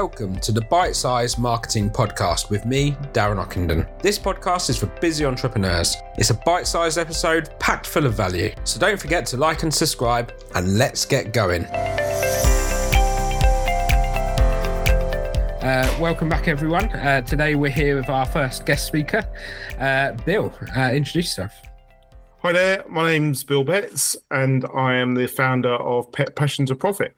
Welcome to the Bite Size Marketing Podcast with me, Darren Ockenden. This podcast is for busy entrepreneurs. It's a bite sized episode packed full of value. So don't forget to like and subscribe, and let's get going. Uh, welcome back, everyone. Uh, today we're here with our first guest speaker, uh, Bill. Uh, introduce yourself. Hi there, my name's Bill Betts, and I am the founder of Pet Passion to Profit.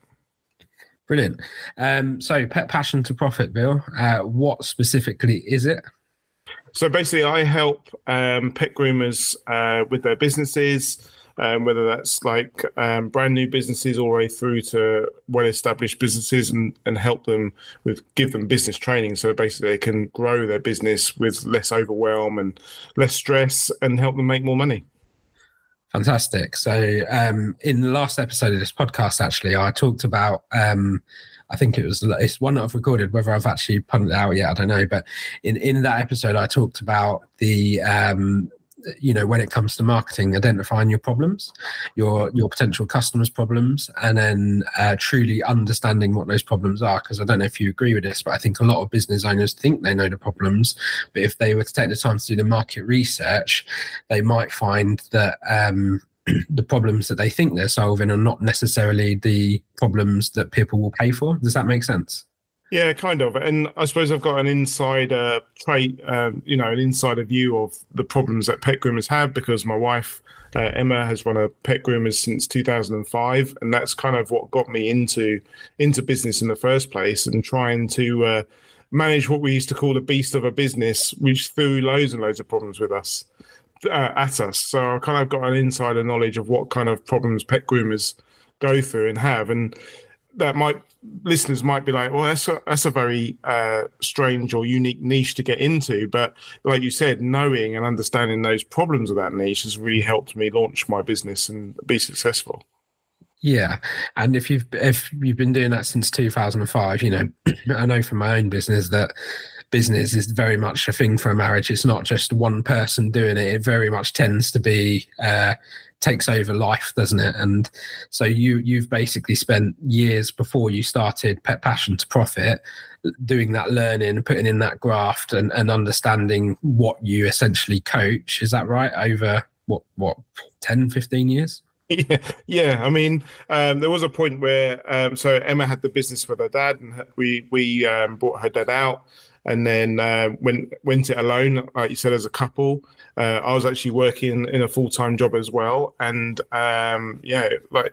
Brilliant. Um, so, Pet Passion to Profit, Bill, uh, what specifically is it? So, basically, I help um, pet groomers uh, with their businesses, um, whether that's like um, brand new businesses all the way through to well established businesses, and, and help them with give them business training so basically they can grow their business with less overwhelm and less stress and help them make more money. Fantastic. So, um, in the last episode of this podcast, actually, I talked about. Um, I think it was it's one that I've recorded. Whether I've actually put it out yet, I don't know. But in in that episode, I talked about the um, you know when it comes to marketing identifying your problems your your potential customers problems and then uh, truly understanding what those problems are because i don't know if you agree with this but i think a lot of business owners think they know the problems but if they were to take the time to do the market research they might find that um, the problems that they think they're solving are not necessarily the problems that people will pay for. Does that make sense yeah, kind of. And I suppose I've got an insider trait, um, you know, an insider view of the problems that pet groomers have because my wife, uh, Emma, has run a pet groomers since 2005. And that's kind of what got me into into business in the first place and trying to uh, manage what we used to call the beast of a business, which threw loads and loads of problems with us. Uh, at us. So I kind of got an insider knowledge of what kind of problems pet groomers go through and have. And that might listeners might be like, well, that's a, that's a very uh, strange or unique niche to get into. But like you said, knowing and understanding those problems of that niche has really helped me launch my business and be successful. Yeah, and if you've if you've been doing that since 2005, you know, I know from my own business that business is very much a thing for a marriage. It's not just one person doing it. It very much tends to be uh, takes over life, doesn't it? And so you you've basically spent years before you started Pet Passion to Profit doing that learning, putting in that graft and, and understanding what you essentially coach. Is that right? Over what what 10, 15 years? Yeah, yeah. I mean, um, there was a point where um, so Emma had the business with her dad, and we we um, brought her dad out, and then uh, went went it alone, like you said, as a couple. Uh, I was actually working in a full time job as well, and um, yeah, like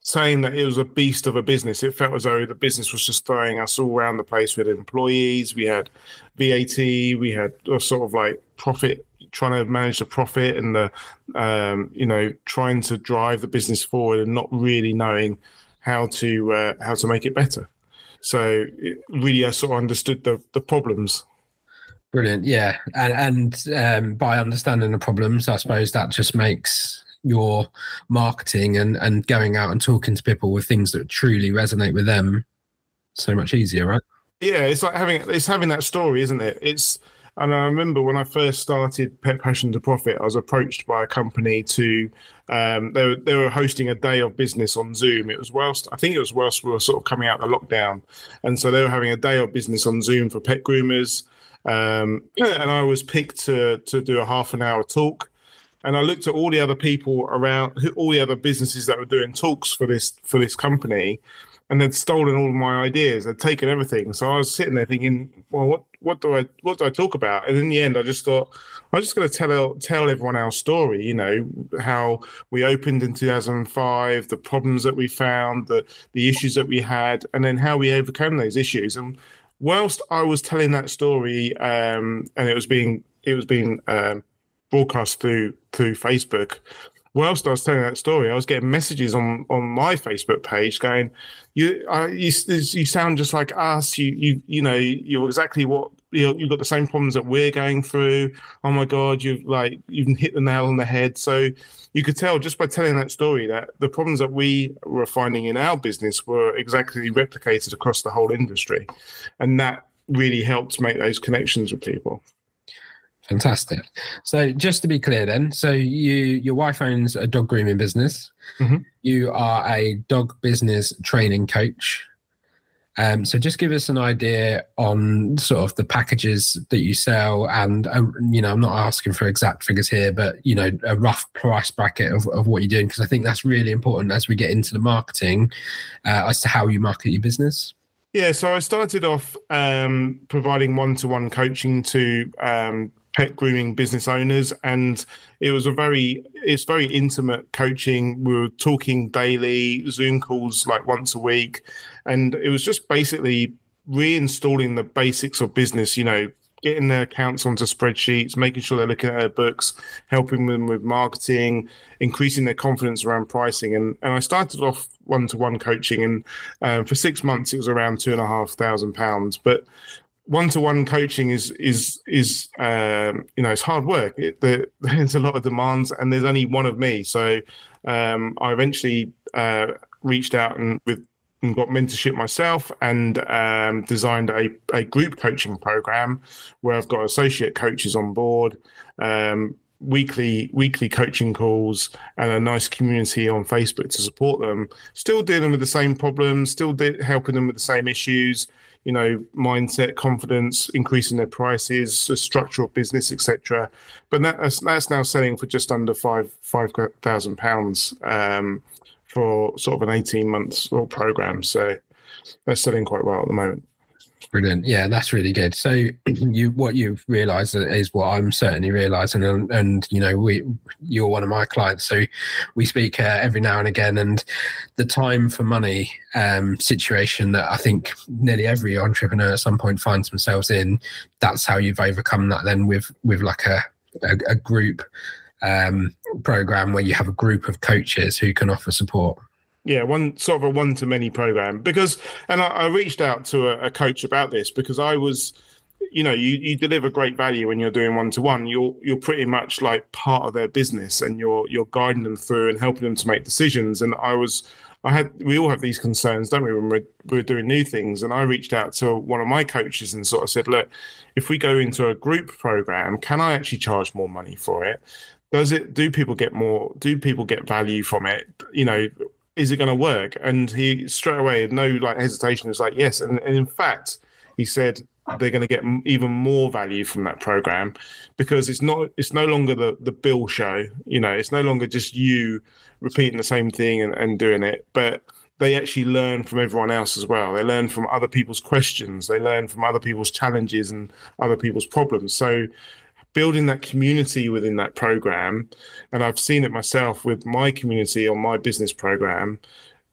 saying that it was a beast of a business. It felt as though the business was just throwing us all around the place. We had employees, we had VAT, we had sort of like profit, trying to manage the profit and the, um, you know, trying to drive the business forward and not really knowing how to uh, how to make it better. So really, I sort of understood the the problems. Brilliant, yeah, and and um, by understanding the problems, I suppose that just makes your marketing and and going out and talking to people with things that truly resonate with them so much easier, right? Yeah, it's like having it's having that story, isn't it? It's and I remember when I first started Pet Passion to Profit, I was approached by a company to um, they were they were hosting a day of business on Zoom. It was whilst I think it was whilst we were sort of coming out of the lockdown, and so they were having a day of business on Zoom for pet groomers. Um, and I was picked to to do a half an hour talk. And I looked at all the other people around, all the other businesses that were doing talks for this for this company, and they'd stolen all of my ideas. They'd taken everything. So I was sitting there thinking, well, what what do I what do I talk about? And in the end, I just thought I'm just going to tell tell everyone our story. You know how we opened in 2005, the problems that we found, the the issues that we had, and then how we overcome those issues. And whilst I was telling that story, um, and it was being it was being um, broadcast through through Facebook, whilst I was telling that story, I was getting messages on on my Facebook page going, "You, uh, you, you sound just like us. You, you, you know, you're exactly what you you've got the same problems that we're going through. Oh my God, you've like you've hit the nail on the head." So you could tell just by telling that story that the problems that we were finding in our business were exactly replicated across the whole industry, and that really helped make those connections with people. Fantastic. So just to be clear then, so you your wife owns a dog grooming business. Mm-hmm. You are a dog business training coach. Um, so just give us an idea on sort of the packages that you sell, and uh, you know, I'm not asking for exact figures here, but you know, a rough price bracket of, of what you're doing because I think that's really important as we get into the marketing uh, as to how you market your business. Yeah, so I started off um, providing one-to-one coaching to um, pet grooming business owners, and it was a very it's very intimate coaching. We were talking daily, Zoom calls like once a week, and it was just basically reinstalling the basics of business. You know, getting their accounts onto spreadsheets, making sure they're looking at their books, helping them with marketing, increasing their confidence around pricing. And and I started off one to one coaching, and um, for six months it was around two and a half thousand pounds. But one to one coaching is is is um, you know it's hard work. It, the, there's a lot of demands, and there's only one of me. So um, I eventually uh, reached out and with and got mentorship myself and um, designed a, a group coaching program where I've got associate coaches on board, um, weekly weekly coaching calls, and a nice community on Facebook to support them. Still dealing with the same problems, still de- helping them with the same issues. You know, mindset, confidence, increasing their prices, the structure of business, etc. But that's that's now selling for just under five five thousand um, pounds for sort of an 18 months or program. So they're selling quite well at the moment. Brilliant. Yeah, that's really good. So you what you've realized is what I'm certainly realizing and, and you know we you're one of my clients so we speak uh, every now and again and the time for money um, situation that I think nearly every entrepreneur at some point finds themselves in that's how you've overcome that then with with like a a, a group um, program where you have a group of coaches who can offer support. Yeah, one sort of a one to many program because, and I, I reached out to a, a, coach about this because I was, you know, you, you deliver great value when you're doing one to one. You're you're pretty much like part of their business and you're you're guiding them through and helping them to make decisions. And I was, I had, we all have these concerns, don't we, when we're, we're doing new things. And I reached out to one of my coaches and sort of said, look, if we go into a group program, can I actually charge more money for it? does it do people get more do people get value from it you know is it going to work? And he straight away no like hesitation. Was like yes. And, and in fact he said they're going to get even more value from that program because it's not it's no longer the the bill show you know it's no longer just you repeating the same thing and, and doing it but they actually learn from everyone else as well. They learn from other people's questions. They learn from other people's challenges and other people's problems. So building that community within that program and i've seen it myself with my community on my business program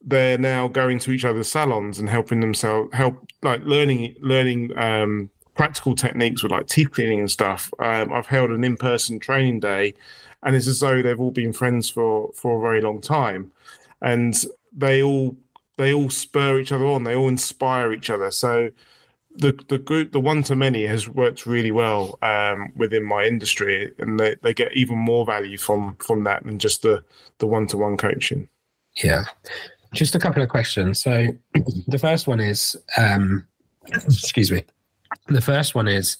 they're now going to each other's salons and helping themselves help like learning learning um, practical techniques with like teeth cleaning and stuff. Um, i've held an in-person training day and it's as though they've all been friends for for a very long time. And they all they all spur each other on. They all inspire each other. So the the group the one to many has worked really well um, within my industry, and they, they get even more value from from that than just the the one to one coaching. Yeah, just a couple of questions. So the first one is, um, excuse me, the first one is.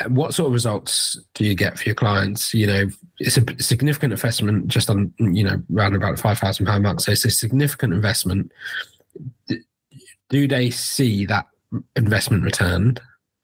Uh, what sort of results do you get for your clients? You know, it's a significant investment, just on you know, around about five thousand pound mark. So it's a significant investment. Do they see that investment returned.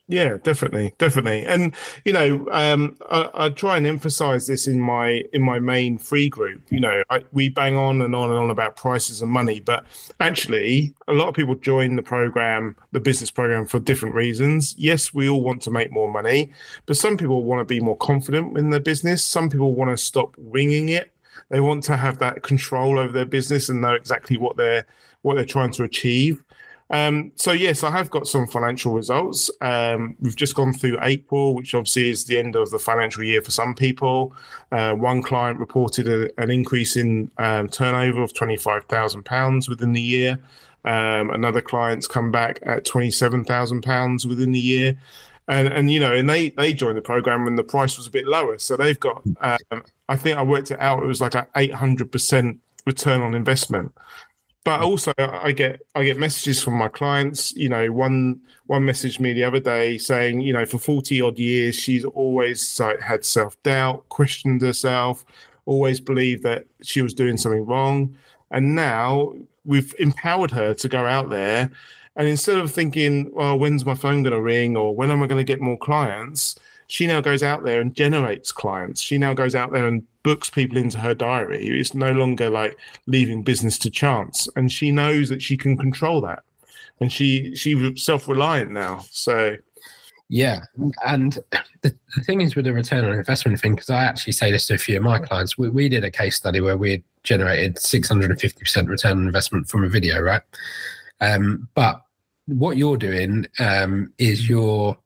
Yeah, definitely, definitely, and you know, um, I, I, try and emphasize this in my in my main free group. You know, I, we bang on and on and on about prices and money, but actually, a lot of people join the program, the business program, for different reasons. Yes, we all want to make more money, but some people want to be more confident in their business. Some people want to stop winging it. They want to have that control over their business and know exactly what they're what they're trying to achieve. Um, so yes, I have got some financial results. Um, we've just gone through April, which obviously is the end of the financial year for some people. Uh, one client reported a, an increase in um, turnover of twenty-five thousand pounds within the year. Um, another client's come back at twenty-seven thousand pounds within the year, and and you know, and they they joined the program when the price was a bit lower, so they've got. Um, I think I worked it out; it was like an eight hundred percent return on investment but also I get I get messages from my clients. You know, one one messaged me the other day saying, you know, for forty odd years she's always like, had self doubt, questioned herself, always believed that she was doing something wrong, and now we've empowered her to go out there And instead of thinking, well, when's my phone going to ring or when am I going to get more clients? She now goes out there and generates clients. She now goes out there and books people into her diary. It's no longer like leaving business to chance. And she knows that she can control that. And she she's self-reliant now. So yeah, and the, the thing is with the return on investment thing, because I actually say this to a few of my clients, we, we did a case study where we generated 650% return on investment from a video, right? Um, but what you're doing um, is you're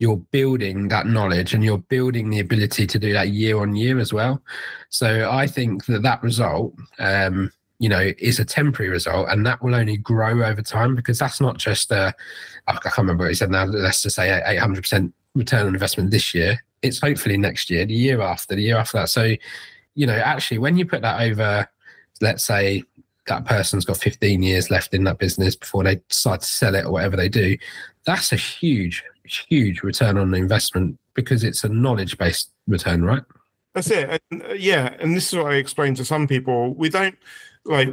you're building that knowledge and you're building the ability to do that year on year as well. So I think that that result, um, you know, is a temporary result, and that will only grow over time because that's not just a. I can't remember what he said now. Let's just say 800 percent return on investment this year. It's hopefully next year, the year after, the year after that. So, you know, actually, when you put that over, let's say that person's got 15 years left in that business before they decide to sell it or whatever they do, that's a huge, huge return on investment because it's a knowledge based return, right? That's it. And, uh, yeah. And this is what I explain to some people. We don't like,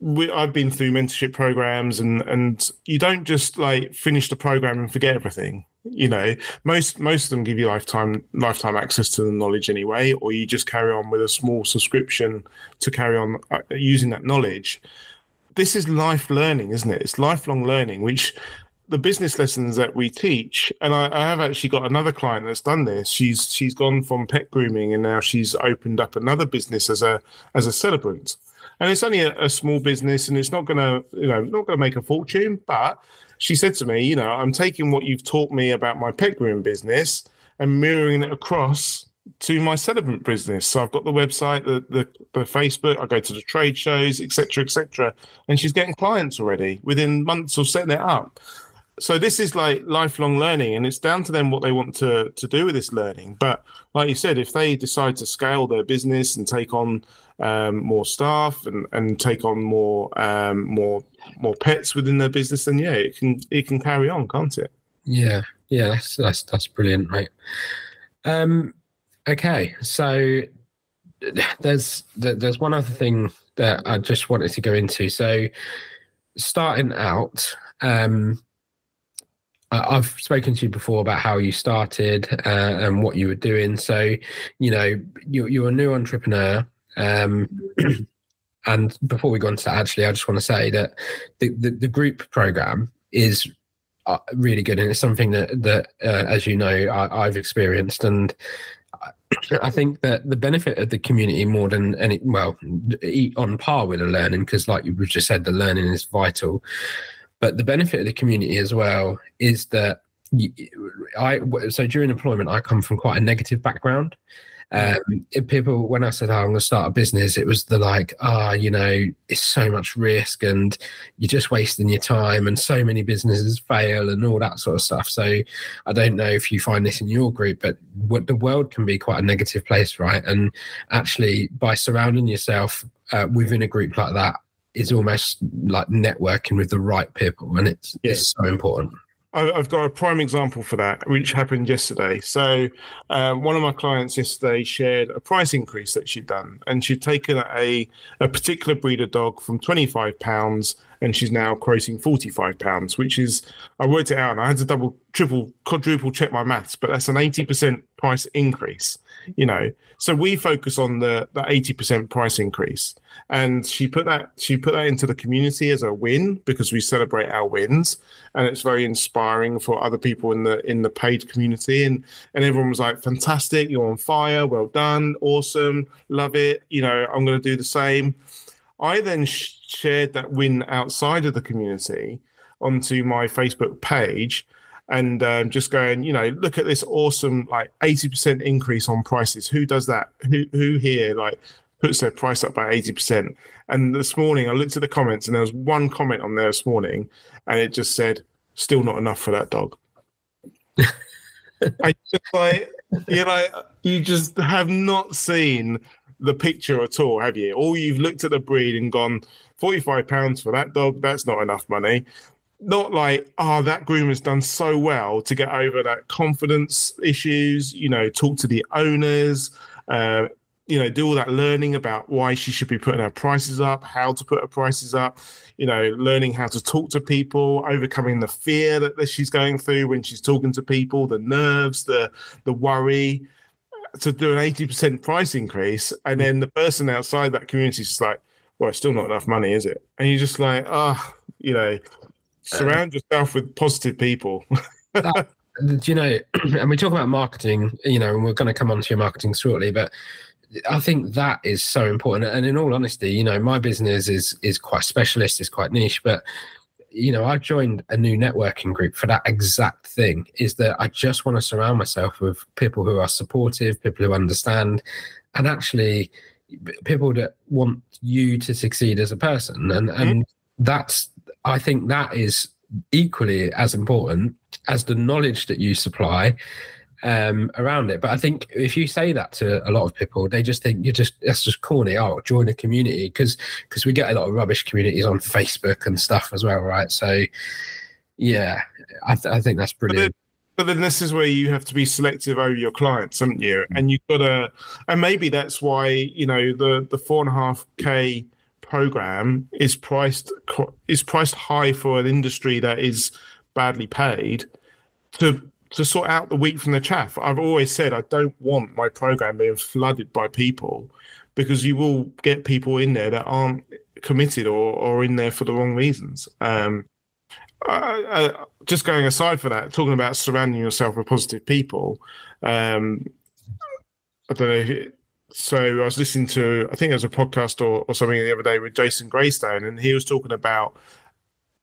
we, I've been through mentorship programs and, and you don't just like finish the program and forget everything you know most most of them give you lifetime lifetime access to the knowledge anyway or you just carry on with a small subscription to carry on uh, using that knowledge this is life learning isn't it it's lifelong learning which the business lessons that we teach and I, I have actually got another client that's done this she's she's gone from pet grooming and now she's opened up another business as a as a celebrant and it's only a, a small business and it's not gonna you know not gonna make a fortune but she said to me, you know, I'm taking what you've taught me about my pet grooming business and mirroring it across to my celebrant business. So I've got the website, the, the, the Facebook, I go to the trade shows, etc., etc. And she's getting clients already within months of setting it up. So this is like lifelong learning, and it's down to them what they want to to do with this learning. But like you said, if they decide to scale their business and take on um, more staff and, and take on more um, more more pets within their business, then yeah, it can it can carry on, can't it? Yeah, yeah, that's that's that's brilliant, right? Um, okay, so there's there's one other thing that I just wanted to go into. So starting out, um, I've spoken to you before about how you started uh, and what you were doing. So, you know, you're, you're a new entrepreneur. Um, and before we go into that, actually, I just want to say that the, the, the group program is uh, really good, and it's something that that uh, as you know I, have experienced, and I think that the benefit of the community more than any well on par with the learning because, like you just said, the learning is vital. But the benefit of the community as well is that I so during employment I come from quite a negative background. Um, people, when I said, oh, I'm going to start a business, it was the like, ah, oh, you know, it's so much risk and you're just wasting your time, and so many businesses fail and all that sort of stuff. So I don't know if you find this in your group, but what the world can be quite a negative place, right? And actually, by surrounding yourself uh, within a group like that, is almost like networking with the right people, and it's, yeah. it's so important. I've got a prime example for that, which happened yesterday. So, um, one of my clients yesterday shared a price increase that she'd done, and she'd taken a a particular breed of dog from twenty five pounds, and she's now quoting forty five pounds, which is I worked it out, and I had to double, triple, quadruple check my maths, but that's an eighty percent price increase. You know, so we focus on the the eighty percent price increase. And she put that she put that into the community as a win because we celebrate our wins. And it's very inspiring for other people in the in the paid community. And and everyone was like fantastic you're on fire well done awesome love it you know i'm going to do the same. I then sh- shared that win outside of the community onto my facebook page and um, just going, you know, look at this awesome like 80% increase on prices. Who does that? Who who here like puts their price up by 80%. And this morning I looked at the comments and there was one comment on there this morning and it just said, still not enough for that dog. I just like, you know, you just have not seen the picture at all, have you? Or you've looked at the breed and gone, 45 pounds for that dog, that's not enough money. Not like, oh, that groomer's done so well to get over that confidence issues, you know, talk to the owners, uh, you know, do all that learning about why she should be putting her prices up, how to put her prices up, you know, learning how to talk to people, overcoming the fear that, that she's going through when she's talking to people, the nerves, the the worry, to do an 80% price increase. And then the person outside that community is just like, well, it's still not enough money, is it? And you're just like, ah, oh, you know, surround yourself with positive people. that, do you know, and we talk about marketing, you know, and we're going to come on to your marketing shortly, but I think that is so important. And in all honesty, you know, my business is is quite specialist, is quite niche, but you know, I joined a new networking group for that exact thing. Is that I just want to surround myself with people who are supportive, people who understand, and actually people that want you to succeed as a person. And mm-hmm. and that's I think that is equally as important as the knowledge that you supply um, around it. But I think if you say that to a lot of people, they just think you're just that's just corny. Oh, join a community because because we get a lot of rubbish communities on Facebook and stuff as well, right? So yeah, I, th- I think that's brilliant. But then, but then this is where you have to be selective over your clients, haven't you? And you've got to, and maybe that's why you know the the four and a half k program is priced is priced high for an industry that is badly paid to to sort out the wheat from the chaff. I've always said I don't want my program being flooded by people because you will get people in there that aren't committed or, or in there for the wrong reasons. Um, just going aside for that, talking about surrounding yourself with positive people. Um, I don't know. So I was listening to, I think it was a podcast or, or something the other day with Jason Graystone, and he was talking about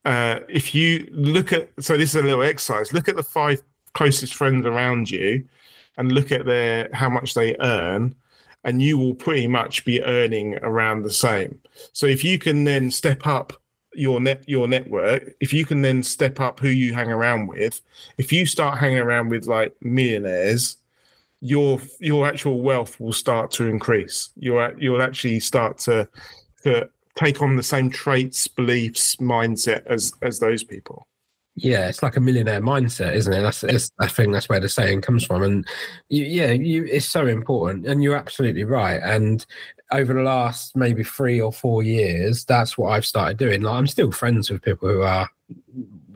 uh, if you look at, so this is a little exercise, look at the five closest friends around you and look at their how much they earn and you will pretty much be earning around the same. So if you can then step up your net your network if you can then step up who you hang around with if you start hanging around with like millionaires your your actual wealth will start to increase you'll you'll actually start to to take on the same traits beliefs mindset as as those people yeah, it's like a millionaire mindset, isn't it? That's, that's I think that's where the saying comes from, and you, yeah, you it's so important, and you're absolutely right. And over the last maybe three or four years, that's what I've started doing. Like I'm still friends with people who are,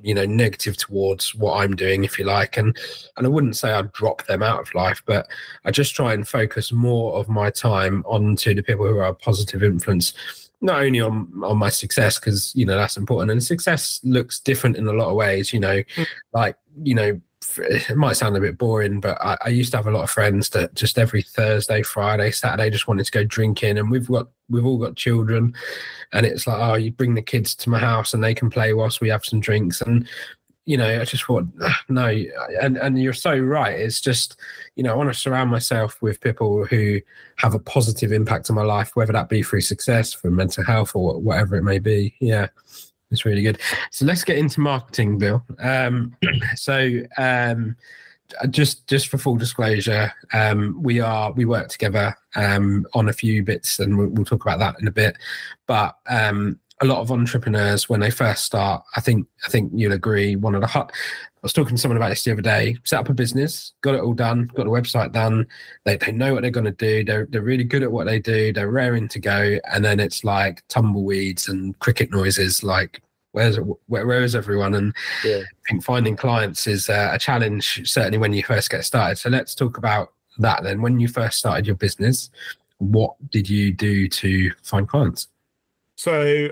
you know, negative towards what I'm doing, if you like, and and I wouldn't say I'd drop them out of life, but I just try and focus more of my time onto the people who are a positive influence not only on on my success because you know that's important. And success looks different in a lot of ways you know. Mm. like you know it might sound a bit boring but I, I, used to have a lot of friends that just every thursday friday saturday just wanted to go drinking and we've got we've all got children and it's like oh you bring the kids to my house and they can play whilst we have some drinks and you know, I just thought, ah, no, and and you're so right. It's just, you know, I want to surround myself with people who have a positive impact on my life, whether that be through success, for mental health, or whatever it may be. Yeah, it's really good. So let's get into marketing, Bill. Um, so um, just just for full disclosure, um, we are we work together um, on a few bits, and we'll, we'll, talk about that in a bit. But um, a lot of entrepreneurs when they first start, I think I think you'll agree. One of the hot. I was talking to someone about this the other day. Set up a business, got it all done, got the website done. They, they know what they're going to do. They're they're really good at what they do. They're raring to go, and then it's like tumbleweeds and cricket noises. Like where's where, where is everyone? And yeah. I think finding clients is uh, a challenge, certainly when you first get started. So let's talk about that then. When you first started your business, what did you do to find clients? So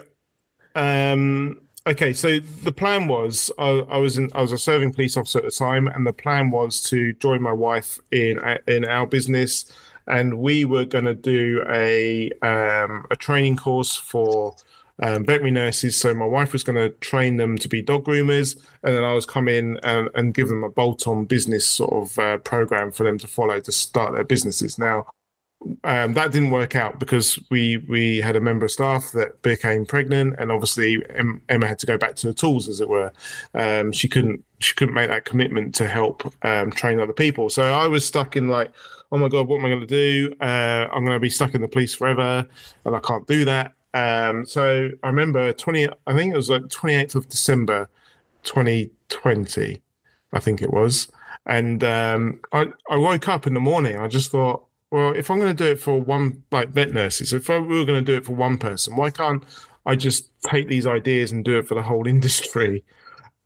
um, okay, so the plan was I, I, was in, I was a serving police officer at the time, and the plan was to join my wife in in our business, and we were going to do a um, a training course for um, veterinary nurses. So my wife was going to train them to be dog groomers, and then I was come in and, and give them a bolt-on business sort of uh, program for them to follow to start their businesses. Now, um, that didn't work out because we we had a member of staff that became pregnant, and obviously Emma had to go back to the tools, as it were. Um, she couldn't she couldn't make that commitment to help um, train other people. So I was stuck in like, oh my god, what am I going to do? Uh, I'm going to be stuck in the police forever, and I can't do that. Um, so I remember twenty, I think it was like 28th of December, 2020, I think it was, and um, I I woke up in the morning. I just thought well, if I'm going to do it for one, like vet nurses, if I, we were going to do it for one person, why can't I just take these ideas and do it for the whole industry?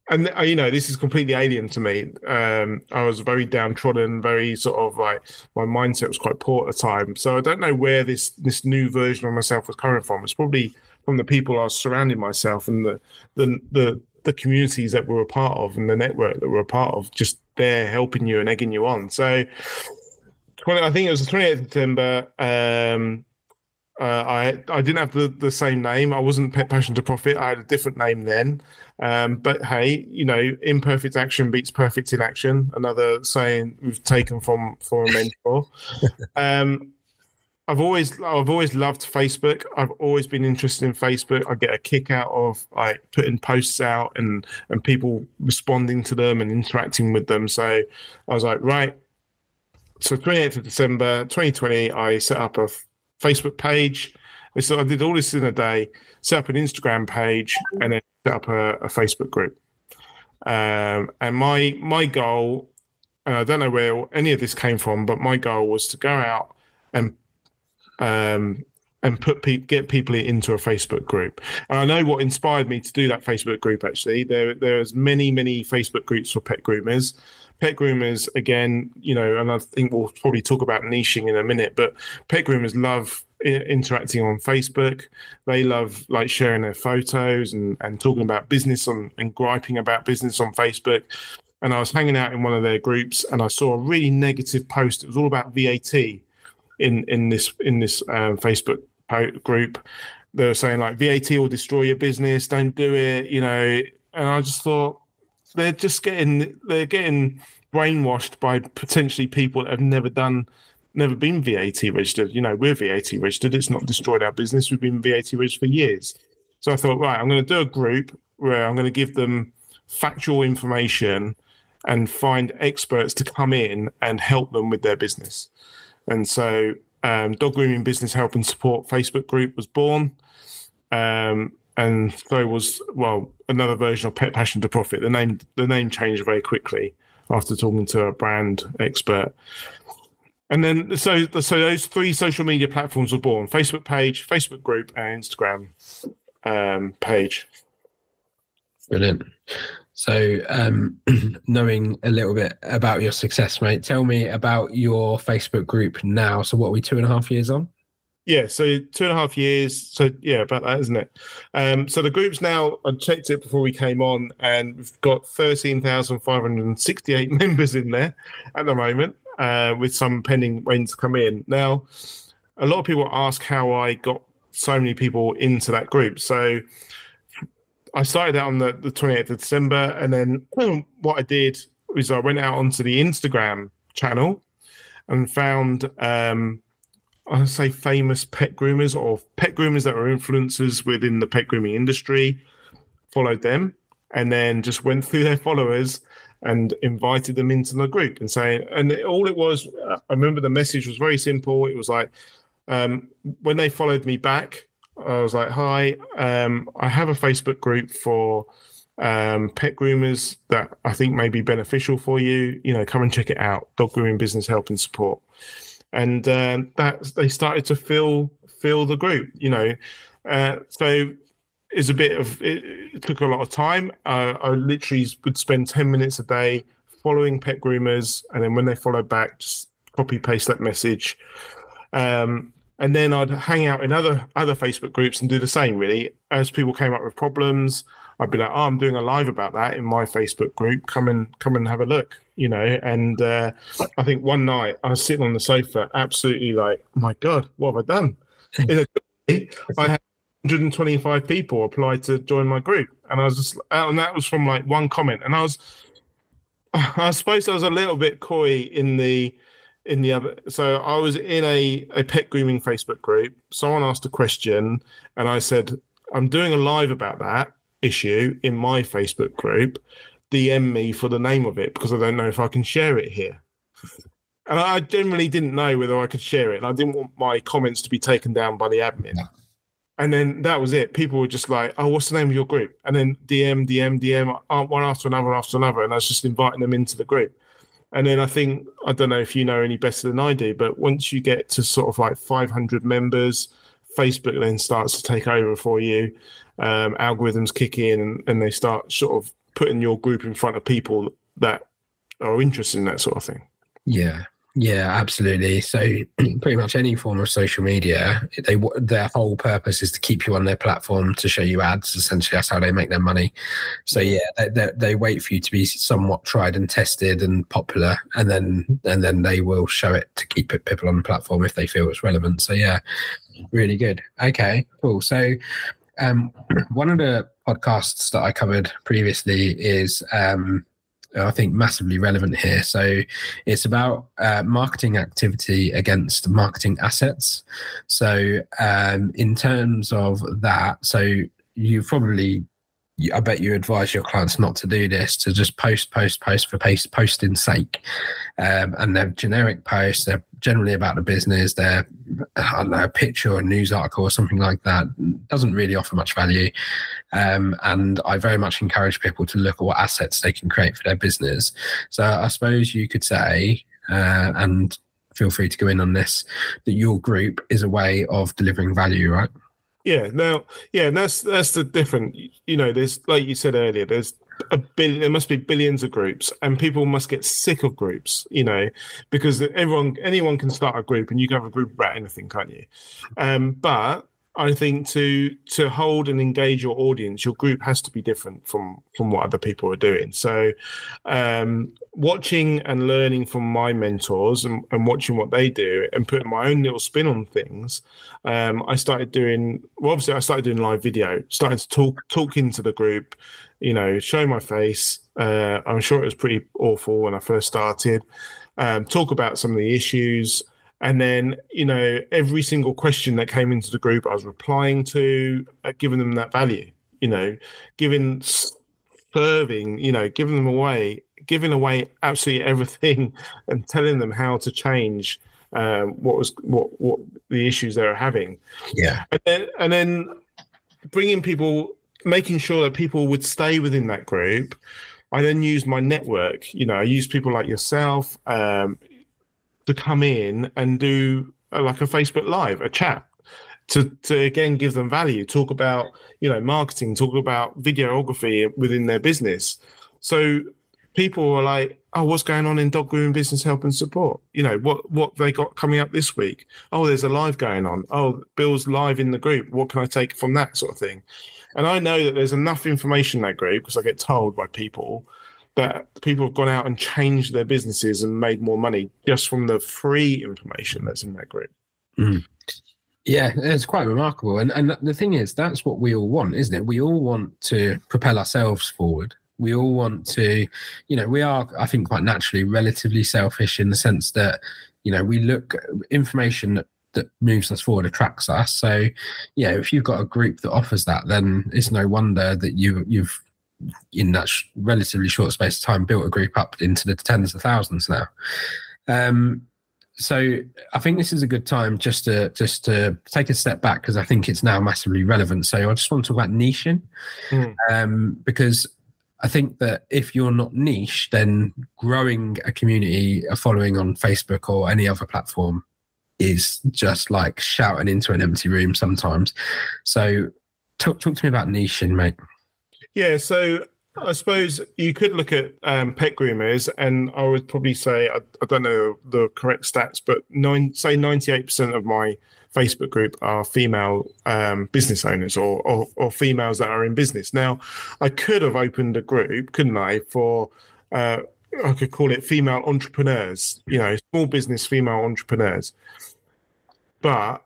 And uh, you know, this is completely alien to me. Um, I was very downtrodden, very sort of like my mindset was quite poor at the time. So I don't know where this this new version of myself was coming from. It's probably from the people I was surrounding myself and the the the the communities that we're a part of and the network that we're a part of, just there helping you and egging you on. So 20, I think it was the 28th of September. Um, uh, I I didn't have the, the same name. I wasn't Pet Passion to Profit. I had a different name then. Um, but hey, you know, imperfect action beats perfect inaction. Another saying we've taken from from a mentor. um, I've always I've always loved Facebook. I've always been interested in Facebook. I get a kick out of like putting posts out and and people responding to them and interacting with them. So I was like, right. So 28th of December 2020, I set up a Facebook page. So I did all this in a day, set up an Instagram page, and then set up a, a Facebook group. Um, and my my goal, and I don't know where any of this came from, but my goal was to go out and um, and put pe- get people into a Facebook group. And I know what inspired me to do that Facebook group. Actually, there there's many many Facebook groups for pet groomers. Pet groomers, again, you know, and I think we'll probably talk about niching in a minute, but pet groomers love interacting on Facebook. They love like sharing their photos and, and talking about business on and griping about business on Facebook. And I was hanging out in one of their groups and I saw a really negative post. It was all about VAT in in this in this um, Facebook group. They were saying like VAT will destroy your business. Don't do it. You know. And I just thought they're just getting they're getting brainwashed by potentially people that have never done never been VAT registered. You know, we're VAT registered. It's not destroyed our business. We've been VAT registered for years. So I thought, right, I'm going to do a group where I'm going to give them factual information and find experts to come in and help them with their business. And so, um, Dog Grooming Business Help and Support Facebook group was born. Um, and so was well another version of Pet Passion to Profit. The name the name changed very quickly after talking to a brand expert. And then so so those three social media platforms were born: Facebook page, Facebook group, and Instagram um, page. Brilliant. So, um, knowing a little bit about your success, mate, tell me about your Facebook group now. So, what are we two and a half years on? Yeah, so two and a half years. So yeah, about that, isn't it? Um, so the group's now. I checked it before we came on, and we've got thirteen thousand five hundred and sixty-eight members in there at the moment, uh, with some pending waiting to come in. Now, a lot of people ask how I got so many people into that group. So I started out on the, the 28th of December, and then what I did was I went out onto the Instagram channel and found um, I say famous pet groomers or pet groomers that are influencers within the pet grooming industry, followed them, and then just went through their followers and invited them into the group and saying, and all it was, I remember the message was very simple. It was like, um, when they followed me back, I was like, "Hi, um, I have a Facebook group for um, pet groomers that I think may be beneficial for you. You know, come and check it out. Dog grooming business help and support." And uh, that they started to fill fill the group. You know, uh, so it's a bit of it, it took a lot of time. Uh, I literally would spend ten minutes a day following pet groomers, and then when they followed back, just copy paste that message. Um, and then I'd hang out in other other Facebook groups and do the same. Really, as people came up with problems, I'd be like, "Oh, I'm doing a live about that in my Facebook group. Come and come and have a look." You know, and uh, I think one night I was sitting on the sofa, absolutely like, oh "My God, what have I done?" in a I had 125 people apply to join my group, and I was just, and that was from like one comment, and I was, I suppose I was a little bit coy in the in the other so i was in a, a pet grooming facebook group someone asked a question and i said i'm doing a live about that issue in my facebook group dm me for the name of it because i don't know if i can share it here. And i generally didn't know whether i could share it and i didn't want my comments to be taken down by the admin. And then that was it. People were just like oh what's the name of your group? And then dm dm dm uh, one after another after another and i was just inviting them into the group. And then I think I don't know if you know any better than I do, but once you get to sort of like 500 members, Facebook then starts to take over for you. Um, algorithms kick in, and, and they start sort of putting your group in front of people that are interested in that sort of thing. Yeah, yeah, absolutely. So pretty much any form of social media, they their whole purpose is to keep you on their platform to show you ads. Essentially, that's how they make their money. So yeah, they, they, they wait for you to be somewhat tried and tested and popular, and then and then they will show it to keep it, people on the platform if they feel it's relevant. So yeah, really good. Okay, cool. So um, one of the podcasts that I covered previously is um, I think massively relevant here. So it's about uh, marketing activity against marketing assets. So um, in terms of that, so you probably I bet you advise your clients not to do this, to just post, post, post for post, posting sake. Um, and they're generic posts. They're generally about the business. They're, I don't know, a picture or a news article or something like that. Doesn't really offer much value. Um, and I very much encourage people to look at what assets they can create for their business. So I suppose you could say, uh, and feel free to go in on this, that your group is a way of delivering value, right? Yeah, now, yeah, and that's that's the different. You know, there's like you said earlier, there's a billion. There must be billions of groups, and people must get sick of groups. You know, because everyone, anyone can start a group, and you can have a group about anything, can't you? Um, but I think to to hold and engage your audience, your group has to be different from from what other people are doing. So, um, watching and learning from my mentors and, and watching what they do and putting my own little spin on things, um, I started doing. Well, obviously, I started doing live video, started to talk talk into the group, you know, show my face. Uh, I'm sure it was pretty awful when I first started. Um, talk about some of the issues. And then, you know, every single question that came into the group, I was replying to, uh, giving them that value, you know, giving, serving, you know, giving them away, giving away absolutely everything and telling them how to change um, what was what what the issues they were having. Yeah, and then and then bringing people, making sure that people would stay within that group. I then used my network. You know, I used people like yourself, um, to come in and do a, like a Facebook Live, a chat, to to again give them value, talk about you know marketing, talk about videography within their business. So people are like, oh, what's going on in dog grooming business help and support? You know, what what they got coming up this week? Oh, there's a live going on. Oh, Bill's live in the group. What can I take from that sort of thing? And I know that there's enough information in that group because I get told by people that people have gone out and changed their businesses and made more money just from the free information that's in that group. Mm. Yeah, it's quite remarkable. And and the thing is, that's what we all want, isn't it? We all want to propel ourselves forward. We all want to, you know, we are, I think, quite naturally relatively selfish in the sense that, you know, we look information that, that moves us forward attracts us. So, yeah, if you've got a group that offers that, then it's no wonder that you you've in that sh- relatively short space of time built a group up into the tens of thousands now. Um, so I think this is a good time just to just to take a step back because I think it's now massively relevant. So I just want to talk about niching mm. um, because I think that if you're not niche, then growing a community, a following on Facebook or any other platform is just like shouting into an empty room sometimes. So talk talk to me about niching, mate. Yeah, so I suppose you could look at um, pet groomers, and I would probably say I, I don't know the correct stats, but nine, say ninety-eight percent of my Facebook group are female um, business owners or, or, or females that are in business. Now, I could have opened a group, couldn't I, for uh, I could call it female entrepreneurs, you know, small business female entrepreneurs, but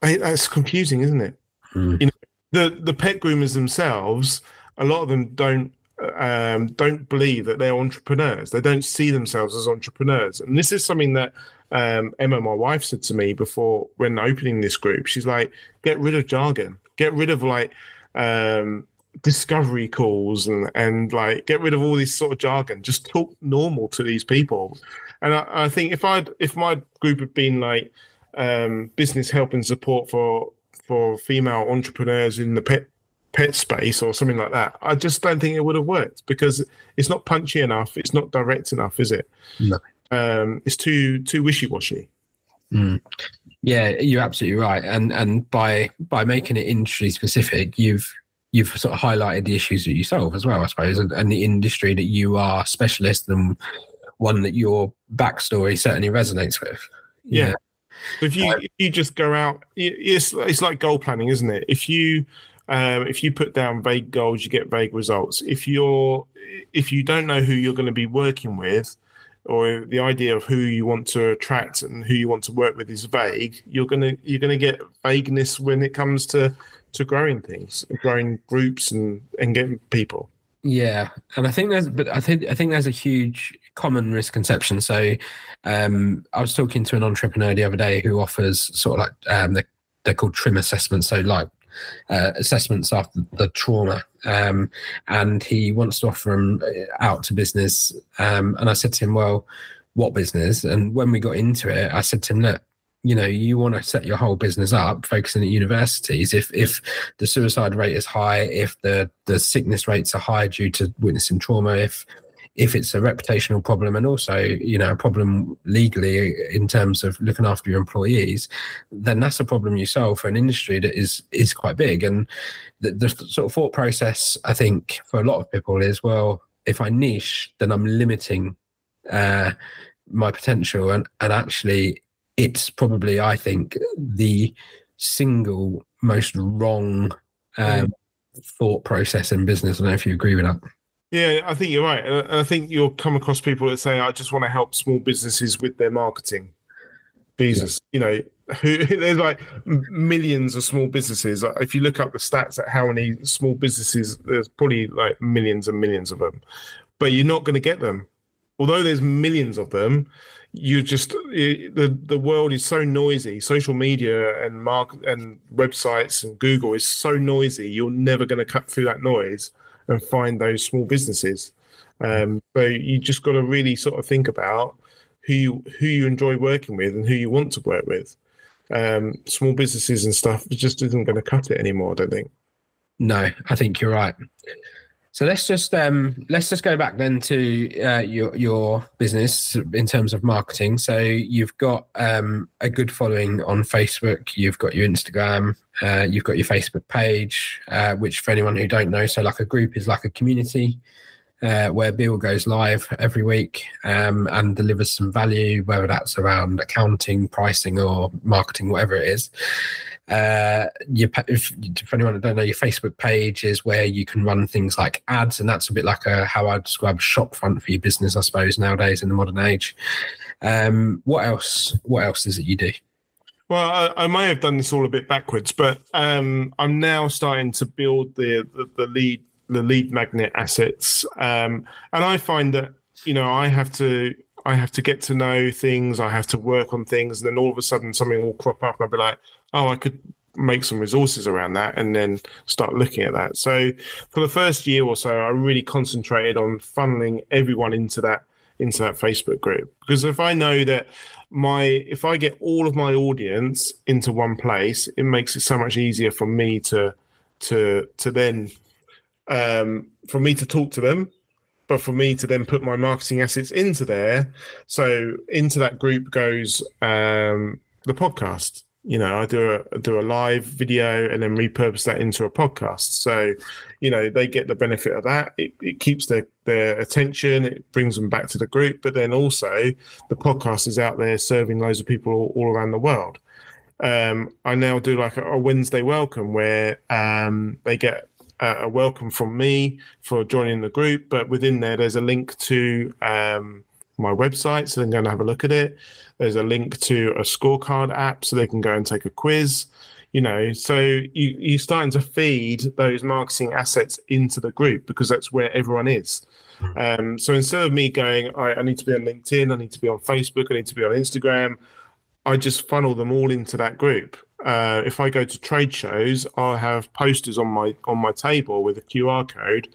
that's confusing, isn't it? Mm. You know, the the pet groomers themselves, a lot of them don't um, don't believe that they're entrepreneurs. They don't see themselves as entrepreneurs, and this is something that um, Emma, my wife, said to me before when opening this group. She's like, "Get rid of jargon. Get rid of like." Um, discovery calls and and like get rid of all this sort of jargon just talk normal to these people and i, I think if i'd if my group had been like um, business help and support for for female entrepreneurs in the pet pet space or something like that, I just don't think it would have worked because it's not punchy enough. It's not direct enough, is it? No. Um, it's too too wishy washy. Mm. Yeah, you're absolutely right. And and by by making it industry specific, you've you've sort of highlighted the issues that you solve as well, I suppose, and, and the industry that you are specialist and one that your backstory certainly resonates with. Yeah. yeah. If you if you just go out, it's it's like goal planning, isn't it? If you um, if you put down vague goals, you get vague results. If you're if you don't know who you're going to be working with, or the idea of who you want to attract and who you want to work with is vague, you're gonna you're gonna get vagueness when it comes to to growing things, growing groups and and getting people. Yeah, and I think there's, but I think I think there's a huge common misconception. So, um, I was talking to an entrepreneur the other day who offers sort of like um, they're, they're called TRIM assessments, so like uh, assessments after the trauma, um, and he wants to offer them out to business. Um, and I said to him, "Well, what business?" And when we got into it, I said to him, "Look." you know you want to set your whole business up focusing at universities if if the suicide rate is high if the the sickness rates are high due to witnessing trauma if if it's a reputational problem and also you know a problem legally in terms of looking after your employees then that's a problem you solve for an industry that is is quite big. And the, the sort of thought process i think for a lot of people is well if i niche then i'm limiting uh, my potential. And and actually it's probably i think the single most wrong um, mm. thought process in business. I don't know if you agree with that yeah, I think you're right. And I think you'll come across people that say, I just want to help small businesses with their marketing. Jesus, yeah. you know, who, there's like millions of small businesses. If you look up the stats at how many small businesses, there's probably like millions and millions of them, but you're not going to get them. Although there's millions of them, you just the the world is so noisy. Social media and mark and websites and Google is so noisy. You're never going to cut through that noise and find those small businesses. Um, so you just got to really sort of think about who you who you enjoy working with and who you want to work with. Um, small businesses and stuff just isn't going to cut it anymore. I don't think. No, I think you're right. So let's just um, let's just go back then to uh, your your business in terms of marketing. So you've got um, a good following on Facebook. You've got your Instagram. Uh, you've got your Facebook page, uh, which for anyone who don't know, so like a group is like a community uh, where Bill goes live every week um, and delivers some value, whether that's around accounting, pricing, or marketing, whatever it is. Uh, your, if, for anyone that don't know, your Facebook page is where you can run things like ads, and that's a bit like a how I describe a shop front for your business, I suppose, nowadays in the modern age. Um, what else? What else is it you do? Well, I, I, may have done this all a bit backwards, but um, I'm now starting to build the, the, the lead the lead magnet assets, um, and I find that you know I have to I have to get to know things, I have to work on things, and then all of a sudden something will crop up, and I'll be like, oh, I could make some resources around that, and then start looking at that. So for the first year or so, I really concentrated on funneling everyone into that into that Facebook group because if I know that my if I get all of my audience into one place, it makes it so much easier for me to to to then um, for me to talk to them, but for me to then put my marketing assets into there. So into that group goes um, the podcast you know, I do a do a live video and then repurpose that into a podcast. So, you know, they get the benefit of that. It, it keeps their their attention. It brings them back to the group. But then also, the podcast is out there serving loads of people all, all around the world. Um, I now do like a, a Wednesday welcome where um, they get a, a, welcome from me for joining the group. But within there, there's a link to um, my website, so they can go and have a look at it. There's a link to a scorecard app, so they can go and take a quiz. You know, so you you're starting to feed those marketing assets into the group because that's where everyone is. Um, so instead of me going, I, I need to be on LinkedIn, I need to be on Facebook, I need to be on Instagram, I just funnel them all into that group. Uh, if I go to trade shows, I'll have posters on my on my table with a QR code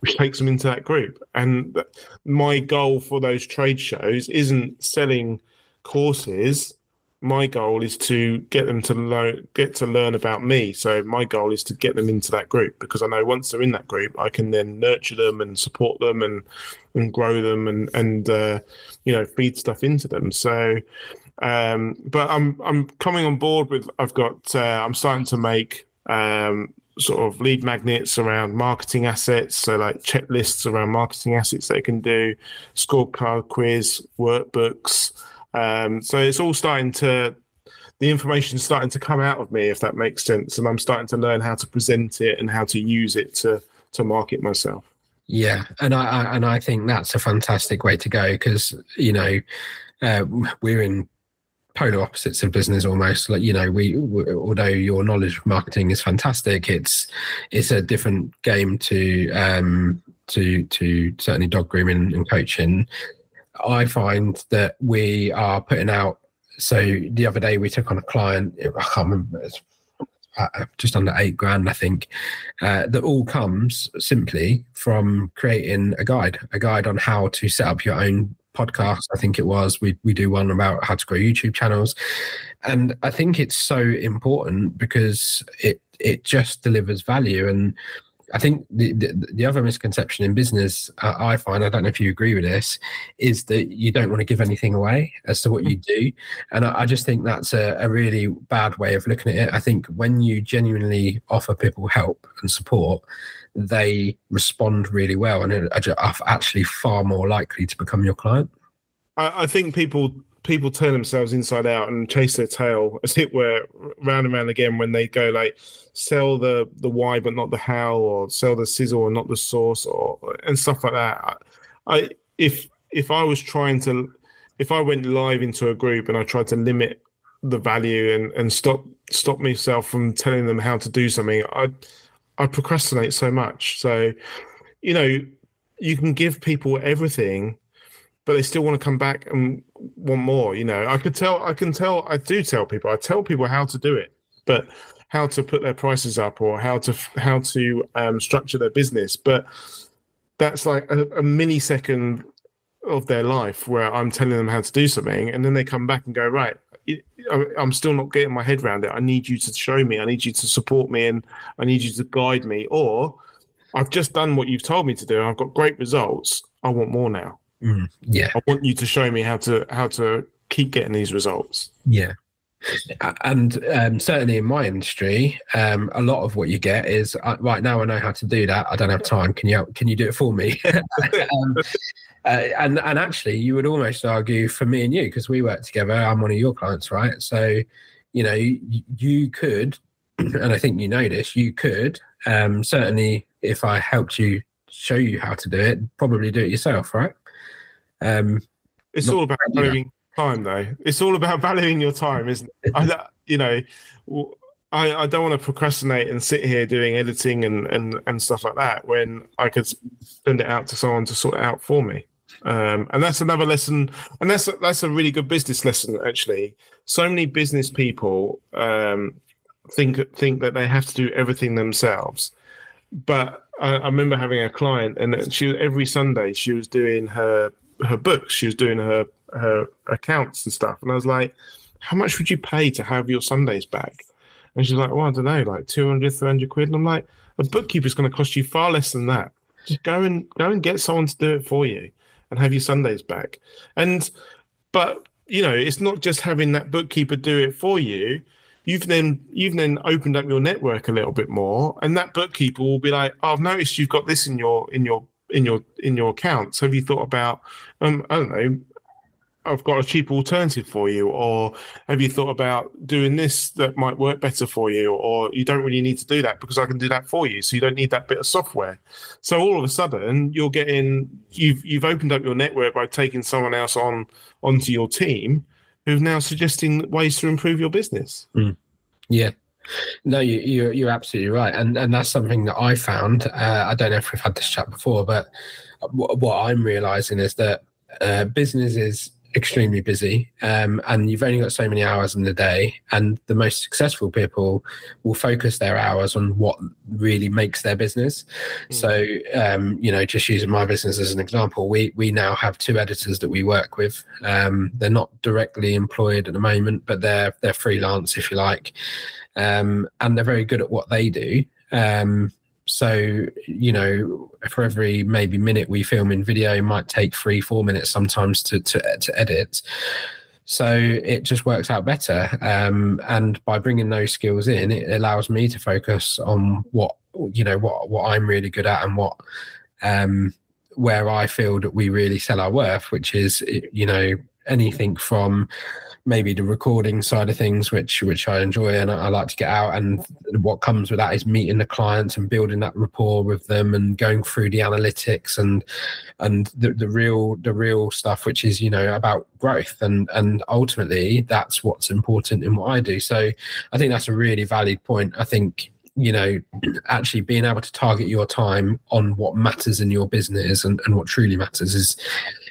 which takes them into that group. And my goal for those trade shows isn't selling courses. my goal is to get them to learn get to learn about me so my goal is to get them into that group because i know once they're in that group i can then nurture them and support them and and grow them and and uh, you know feed stuff into them so um but i'm i'm coming on board with i've got uh, i'm starting to make um sort of lead magnets around marketing assets so like checklists around marketing assets they can do scorecard quiz workbooks um, so it's all starting to, the information's starting to come out of me, if that makes sense, and I'm starting to learn how to present it and how to use it to to market myself. Yeah, and I, I and I think that's a fantastic way to go because you know uh, we're in polar opposites of business almost like you know we, we, although your knowledge of marketing is fantastic it's it's a different game to um to to certainly dog grooming and coaching I find that we are putting out. So the other day we took on a client. I can't remember. Uh, just under eight grand, I think. Uh, that all comes simply from creating a guide, a guide on how to set up your own podcast. I think it was. We we do one about how to grow YouTube channels, and I think it's so important because it it just delivers value and I think the, the, the other misconception in business uh, I find I don't know if you agree with this is that you don't want to give anything away as to what you do, and I, I just think that's a, a, really bad way of looking at it. I think when you genuinely offer people help and support, they respond really well and are actually far more likely to become your client. I, I think people people turn themselves inside out and chase their tail, as it were, round and round again when they go like sell the the why but not the how, or sell the sizzle and not the sauce, or and stuff like that. I if if I was trying to if I went live into a group and I tried to limit the value and and stop stop myself from telling them how to do something, I I procrastinate so much. So, you know, you can give people everything but they still want to come back and want more. You know, I could tell, I can tell, I do tell people, I tell people how to do it, but how to put their prices up or how to how to um, structure their business. But that's like a, a millisecond of their life where I'm telling them how to do something, and then they come back and go, right, I'm still not getting my head around it. I need you to show me. I need you to support me, and I need you to guide me. Or I've just done what you've told me to do. I've got great results. I want more now. Mm, yeah, I want you to show me how to how to keep getting these results. Yeah, and um, certainly in my industry, um, a lot of what you get is uh, right now. I know how to do that. I don't have time. Can you can you do it for me? um, uh, and and actually, you would almost argue for me and you because we work together. I'm one of your clients, right? So, you know, you, you could, and I think you know this. You could um, certainly, if I helped you show you how to do it, probably do it yourself, right? Um, it's all about valuing time, though. It's all about valuing your time, isn't it? I, you know, I, I don't want to procrastinate and sit here doing editing and, and, and stuff like that when I could send it out to someone to sort it out for me. Um, and that's another lesson, and that's a, that's a really good business lesson actually. So many business people um, think think that they have to do everything themselves, but I, I remember having a client, and she every Sunday she was doing her her books. She was doing her her accounts and stuff. And I was like, how much would you pay to have your Sundays back? And she's like, well, I don't know, like 200, 300 quid. And I'm like, a bookkeeper's going to cost you far less than that. Just go and go and get someone to do it for you and have your Sundays back. And, but you know, it's not just having that bookkeeper do it for you. You've then you've then opened up your network a little bit more, and that bookkeeper will be like, oh, "I've noticed you've got this in your in your in your in your accounts. Have you thought about um, I don't know, I've got a cheap alternative for you, or have you thought about doing this that might work better for you, or you don't really need to do that because I can do that for you, so you don't need that bit of software. So all of a sudden, you're getting you've you've opened up your network by taking someone else on onto your team, who's now suggesting ways to improve your business. Mm. Yeah, no, you, you're you're absolutely right, and and that's something that I found. Uh, I don't know if we've had this chat before, but what, what I'm realizing is that uh, businesses extremely busy um, and you've only got so many hours in the day and the most successful people will focus their hours on what really makes their business. Mm. so um, you know just using my business as an example we we now have two editors that we work with. Um, they're not directly employed at the moment but they're they're freelance if you like. Um, and they're very good at what they do. Um, so, you know, for every maybe minute we film in video, might take three, four minutes sometimes to to, to edit. So it just works out better. Um, and by bringing those skills in, it allows me to focus on what you know what what I'm really good at and what um, where I feel that we really sell our worth, which is you know anything from maybe the recording side of things, which which I enjoy and I, I, like to get out. And what comes with that is meeting the clients and building that rapport with them and going through the analytics and and the, the real the real stuff, which is you know about growth and and ultimately that's what's important in what I do. So I think that's a really valid point. I think you know actually being able to target your time on what matters in your business and, and what truly matters is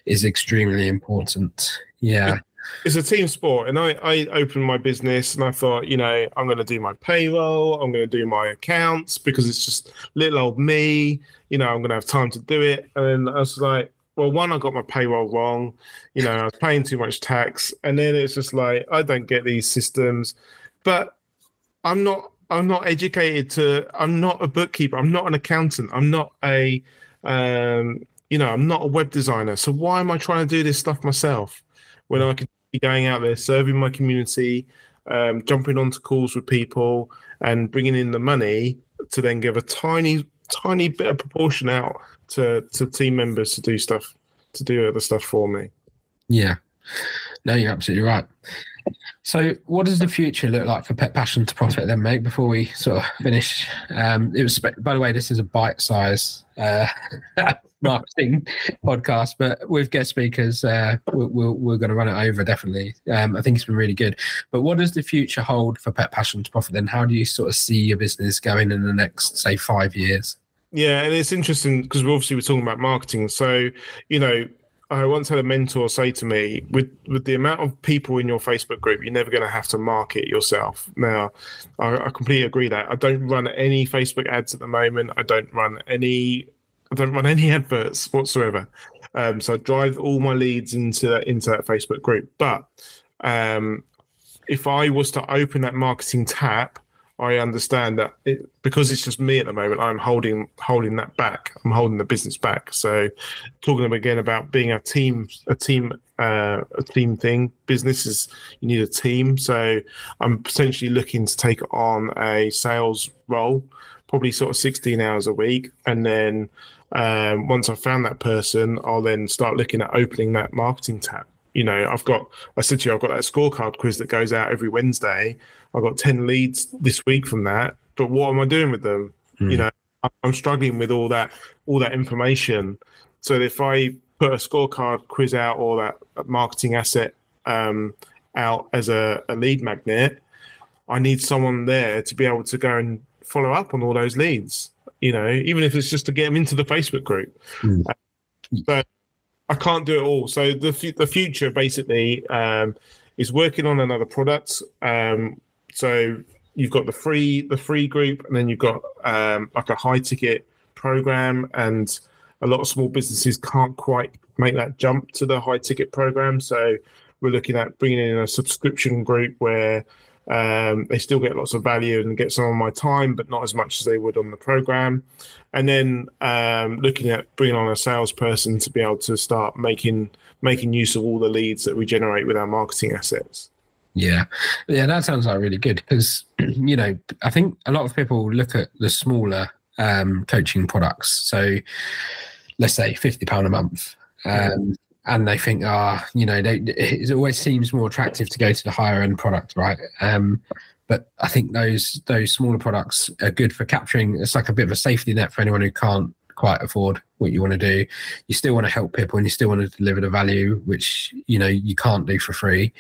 is extremely important yeah it's a team sport and I, I opened my business and I thought, you know, I'm going to do my payroll, I'm going to do my accounts because it's just little old me, you know, I'm going to have time to do it. And then I was like, well, one, I got my payroll wrong, you know, I was paying too much tax. And then it's just like, I don't get these systems, but I'm not, I'm not educated to, I'm not a bookkeeper, I'm not an accountant, I'm not a, um, you know, I'm not a web designer. So why am I trying to do this stuff myself when I could be going out there, serving my community, um, jumping onto calls with people, and bringing in the money to then give a tiny, tiny bit of proportion out to to team members to do stuff, to do other stuff for me. Yeah, no, you're absolutely right. So, what does the future look like for Pet Passion to Profit then, mate? Before we sort of finish, um, it was. By the way, this is a bite size uh, marketing podcast, but with guest speakers, uh, we're, we're, going to run it over definitely. Um, I think it's been really good. But what does the future hold for Pet Passion to Profit? Then, how do you sort of see your business going in the next, say, five years? Yeah, and it's interesting because we're obviously we're talking about marketing. So, you know, I once had a mentor say to me, with with the amount of people in your Facebook group, you're never going to have to market yourself. Now, I, I, completely agree that I don't run any Facebook ads at the moment. I don't run any, I don't run any adverts whatsoever. Um, so I drive all my leads into into that Facebook group. But um, if I was to open that marketing tap I understand that it, because it's just me at the moment, I'm holding holding that back. I'm holding the business back. So, talking them again about being a team, a team, uh, a team thing. Business is you need a team. So, I'm potentially looking to take on a sales role, probably sort of 16 hours a week, and then um, once I've found that person, I'll then start looking at opening that marketing tab. You know, I've got I said to you, I've got that scorecard quiz that goes out every Wednesday I got 10 leads this week from that. But what am I doing with them? Mm. You know, I'm struggling with all that, all that information. So if I put a scorecard quiz out or that marketing asset um, out as a, a lead magnet, I need someone there to be able to go and follow up on all those leads. You know, even if it's just to get them into the Facebook group. Mm. so I can't do it all. So the the future basically um, is working on another product. Um, so you've got the free the free group, and then you've got um, like a high ticket program, and a lot of small businesses can't quite make that jump to the high ticket program. So we're looking at bringing in a subscription group where um, they still get lots of value and get some of my time, but not as much as they would on the program. And then um, looking at bringing on a salesperson to be able to start making making use of all the leads that we generate with our marketing assets. Yeah, yeah, that sounds like really good because you know I think a lot of people look at the smaller um, coaching products. So let's say fifty pound a month, um, and they think, ah, oh, you know, they, it always seems more attractive to go to the higher end product, right? Um, but I think those those smaller products are good for capturing. It's like a bit of a safety net for anyone who can't quite afford what you want to do. You still want to help people and you still want to deliver the value, which you know you can't do for free.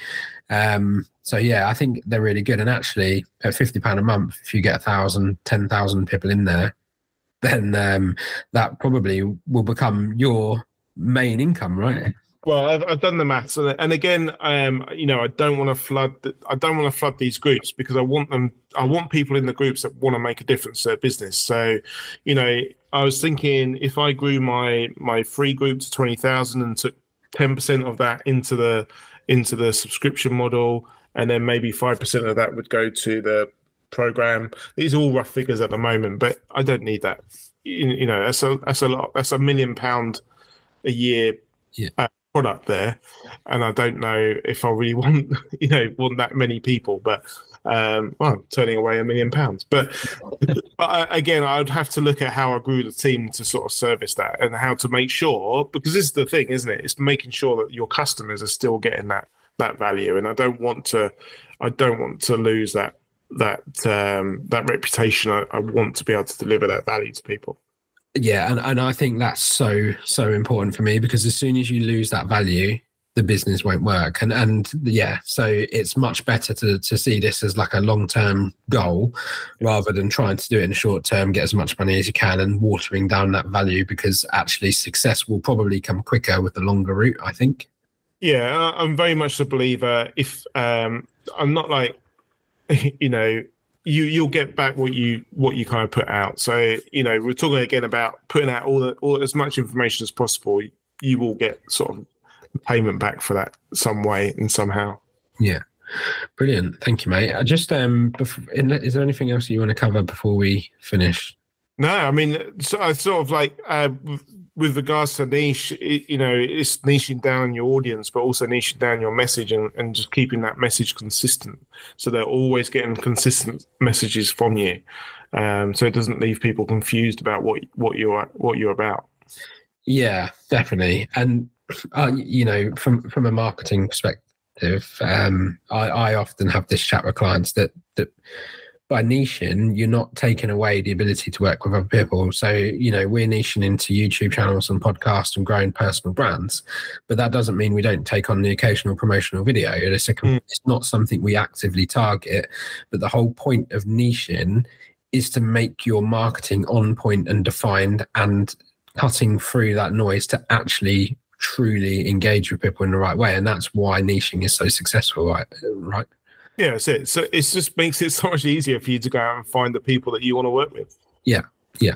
Um, so yeah, I think they're really good. And actually, at fifty pound a month, if you get a thousand, ten thousand people in there, then um, that probably will become your main income, right? Well, I've, I've done the maths, and, again, um, you know, I don't want to flood. The, I don't want to flood these groups because I want them. I want people in the groups that want to make a difference to their business. So, you know, I was thinking if I grew my my free group to twenty thousand and took ten percent of that into the into the subscription model, and then maybe five percent of that would go to the program. These are all rough figures at the moment, but I don't need that. You, you know, that's a that's a lot. That's a million pound a year Yeah. uh, product there, and I don't know if I really want you know want that many people, but um, well, turning away a million pounds. But, but again, I'd have to look at how I grew the team to sort of service that and how to make sure because this is the thing, isn't it? It's making sure that your customers are still getting that that value, and I don't want to I don't want to lose that that um, that reputation. I, I want to be able to deliver that value to people. Yeah, and, and I think that's so so important for me because as soon as you lose that value, the business won't work. And and yeah, so it's much better to to see this as like a long term goal rather than trying to do it in the short term, get as much money as you can and watering down that value because actually success will probably come quicker with the longer route, I think. Yeah, I'm very much a believer. If um, I'm not like, you know, you you'll get back what you what you kind of put out. So you know, we're talking again about putting out all the, all as much information as possible. You will get sort of payment back for that some way and somehow. Yeah. Brilliant. Thank you, mate. I just um bef- is there anything else you want to cover before we finish? No, I mean, so I sort of like uh, with regards to niche, it, you know, it's niching down your audience, but also niching down your message and, and just keeping that message consistent. So they're always getting consistent messages from you. Um, so it doesn't leave people confused about what what you're what you're about. Yeah, definitely. And uh, you know, from from a marketing perspective, um, I, I often have this chat with clients that that by niching, you're not taking away the ability to work with other people. So, you know, we're niching into YouTube channels and podcasts and growing personal brands, but that doesn't mean we don't take on the occasional promotional video. It's, a, Mm. it's not something we actively target, but the whole point of niching is to make your marketing on point and defined and cutting through that noise to actually truly engage with people in the right way and that's why niching is so successful right right Yeah, that's it. So it just makes it so much easier for you to go out and find the people that you want to work with. Yeah. Yeah.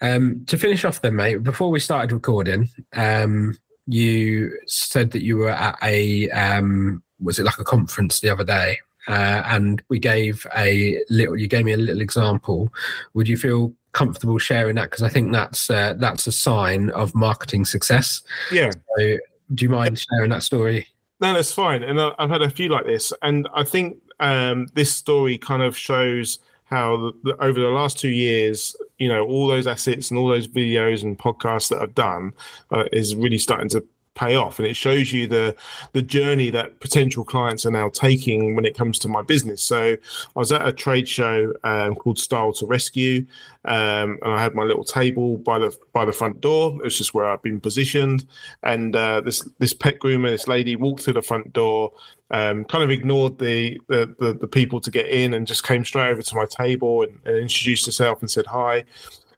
Um to finish off then mate before we started recording um you said that you were at a um was it like a conference the other day uh, and we gave a little you gave me a little example would you feel comfortable sharing that because i think that's uh, that's a sign of marketing success Yeah. so do you mind sharing that story No, that's fine. And I- I've had a few like this. And I think um, this story kind of shows how the, the, over the last two years, you know, all those assets and all those videos and podcasts that I've done uh, is really starting to pay off. And it shows you the the journey that potential clients are now taking when it comes to my business. So I was at a trade show um, called Style to Rescue, um, and I had my little table by the by the front door. It's just where I've been positioned and uh, this this pet groomer, this lady, walked through the front door, um, kind of ignored the, the the the people to get in, and just came straight over to my table and, and introduced herself and said hi.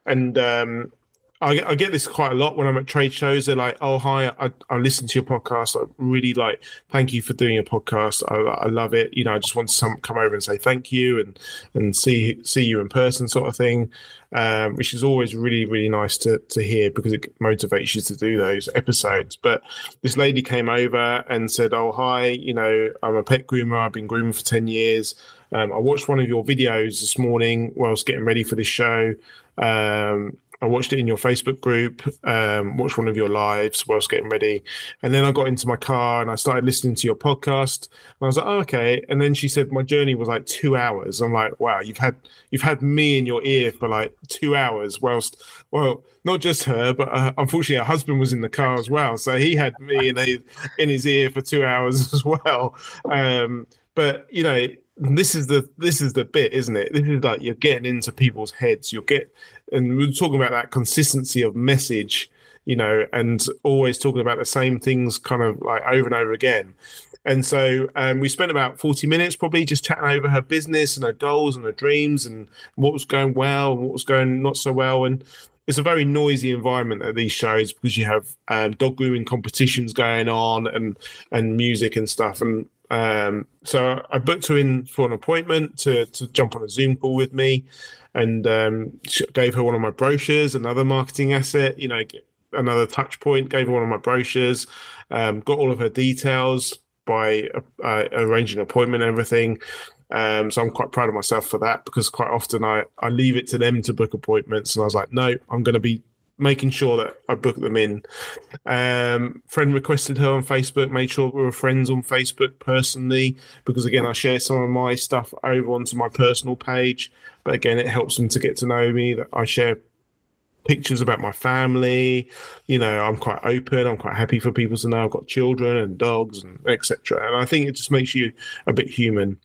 And um, I, I get this quite a lot when I'm at trade shows. They're like, "Oh, hi, I, I listen to your podcast. I really like. Thank you for doing your podcast. I, I love it. You know, I just want to some, come over and say thank you and and see see you in person, sort of thing." um, which is always really, really nice to, to hear because it motivates you to do those episodes. But this lady came over and said, Oh, hi, you know, I'm a pet groomer. I've been grooming for 10 years. Um, I watched one of your videos this morning was getting ready for this show. Um, I watched it in your Facebook group, um, watched one of your lives whilst getting ready. And then I got into my car and I started listening to your podcast. And I was like, oh, okay. And then she said my journey was like two hours. I'm like, wow, you've had you've had me in your ear for like two hours. Whilst, well, not just her, but uh, unfortunately, her husband was in the car as well, so he had me in his in his ear for two hours as well. Um, but you know, this is the this is the bit, isn't it? This is like you're getting into people's heads. You'll get, and we're talking about that consistency of message, you know, and always talking about the same things, kind of like over and over again. And so um, we spent about 40 minutes probably just chatting over her business and her goals and her dreams and what was going well and what was going not so well. And it's a very noisy environment at these shows because you have um, dog grooming competitions going on and and music and stuff. And um, so I booked her in for an appointment to to jump on a Zoom call with me, and um, gave her one of my brochures, another marketing asset. You know, another touch point. Gave her one of my brochures. Um, got all of her details by uh, arranging an appointment and everything. Um, so I'm quite proud of myself for that because quite often I, I leave it to them to book appointments. And I was like, no, I'm going to be making sure that I book them in. Um, friend requested her on Facebook, made sure we were friends on Facebook personally, because again, I share some of my stuff over onto my personal page. But again, it helps them to get to know me. That I share pictures about my family. You know, I'm quite open. I'm quite happy for people to know I've got children and dogs and etc. And I think it just makes you a bit human.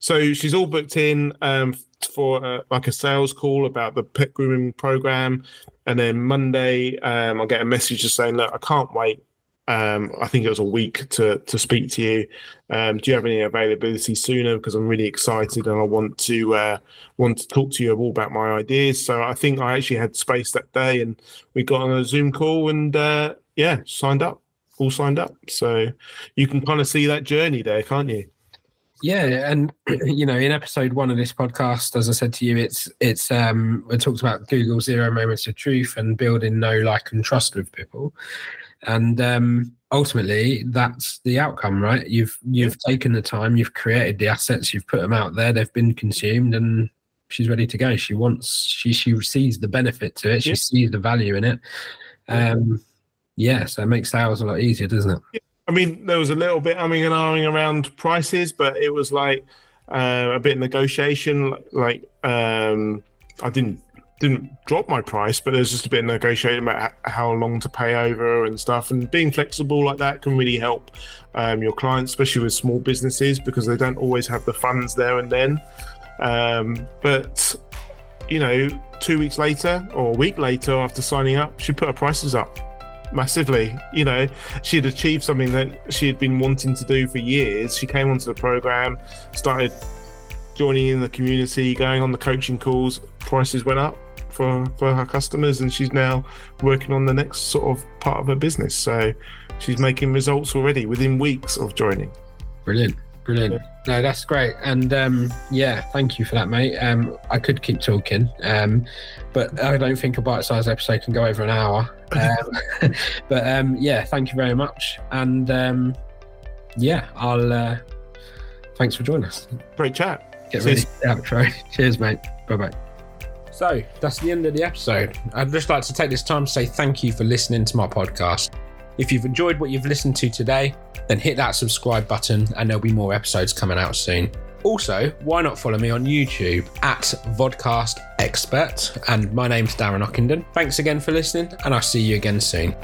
So she's all booked in um, for uh, like a sales call about the pet grooming program, and then Monday um, I'll get a message just saying, "Look, I can't wait. Um, I think it was a week to to speak to you. Um, do you have any availability sooner? Because I'm really excited and I want to uh, want to talk to you all about my ideas. So I think I actually had space that day, and we got on a Zoom call and uh, yeah, signed up, all signed up. So you can kind of see that journey there, can't you? Yeah, and you know, in episode one of this podcast, as I said to you, it's it's um we talked about Google zero moments of truth and building know, like, and trust with people, and um ultimately that's the outcome, right? You've you've taken the time, you've created the assets, you've put them out there, they've been consumed, and she's ready to go. She wants she she sees the benefit to it, she yeah. sees the value in it. Um, yeah, so it makes sales a lot easier, doesn't it? I mean, there was a little bit umming and ahhing around prices, but it was like uh, a bit of negotiation. Like um, I didn't didn't drop my price, but there's just a bit of negotiating about how long to pay over and stuff. And being flexible like that can really help um, your clients, especially with small businesses, because they don't always have the funds there and then. Um, but you know, two weeks later or a week later after signing up, she put her prices up massively. You know, she had achieved something that she had been wanting to do for years. She came onto the program, started joining in the community, going on the coaching calls. Prices went up for for her customers, and she's now working on the next sort of part of her business. So she's making results already within weeks of joining. Brilliant. Brilliant. No, that's great. And um, yeah, thank you for that, mate. Um, I could keep talking, um, but I don't think a bite sized episode can go over an hour. Um, but um, yeah, thank you very much. And um, yeah, I'll uh, thanks for joining us. Great chat. Get ready for the outro. Cheers, mate. Bye bye. So that's the end of the episode. I'd just like to take this time to say thank you for listening to my podcast. If you've enjoyed what you've listened to today, then hit that subscribe button and there'll be more episodes coming out soon. Also, why not follow me on YouTube at Vodcast Expert? And my name's Darren Ockenden. Thanks again for listening, and I'll see you again soon.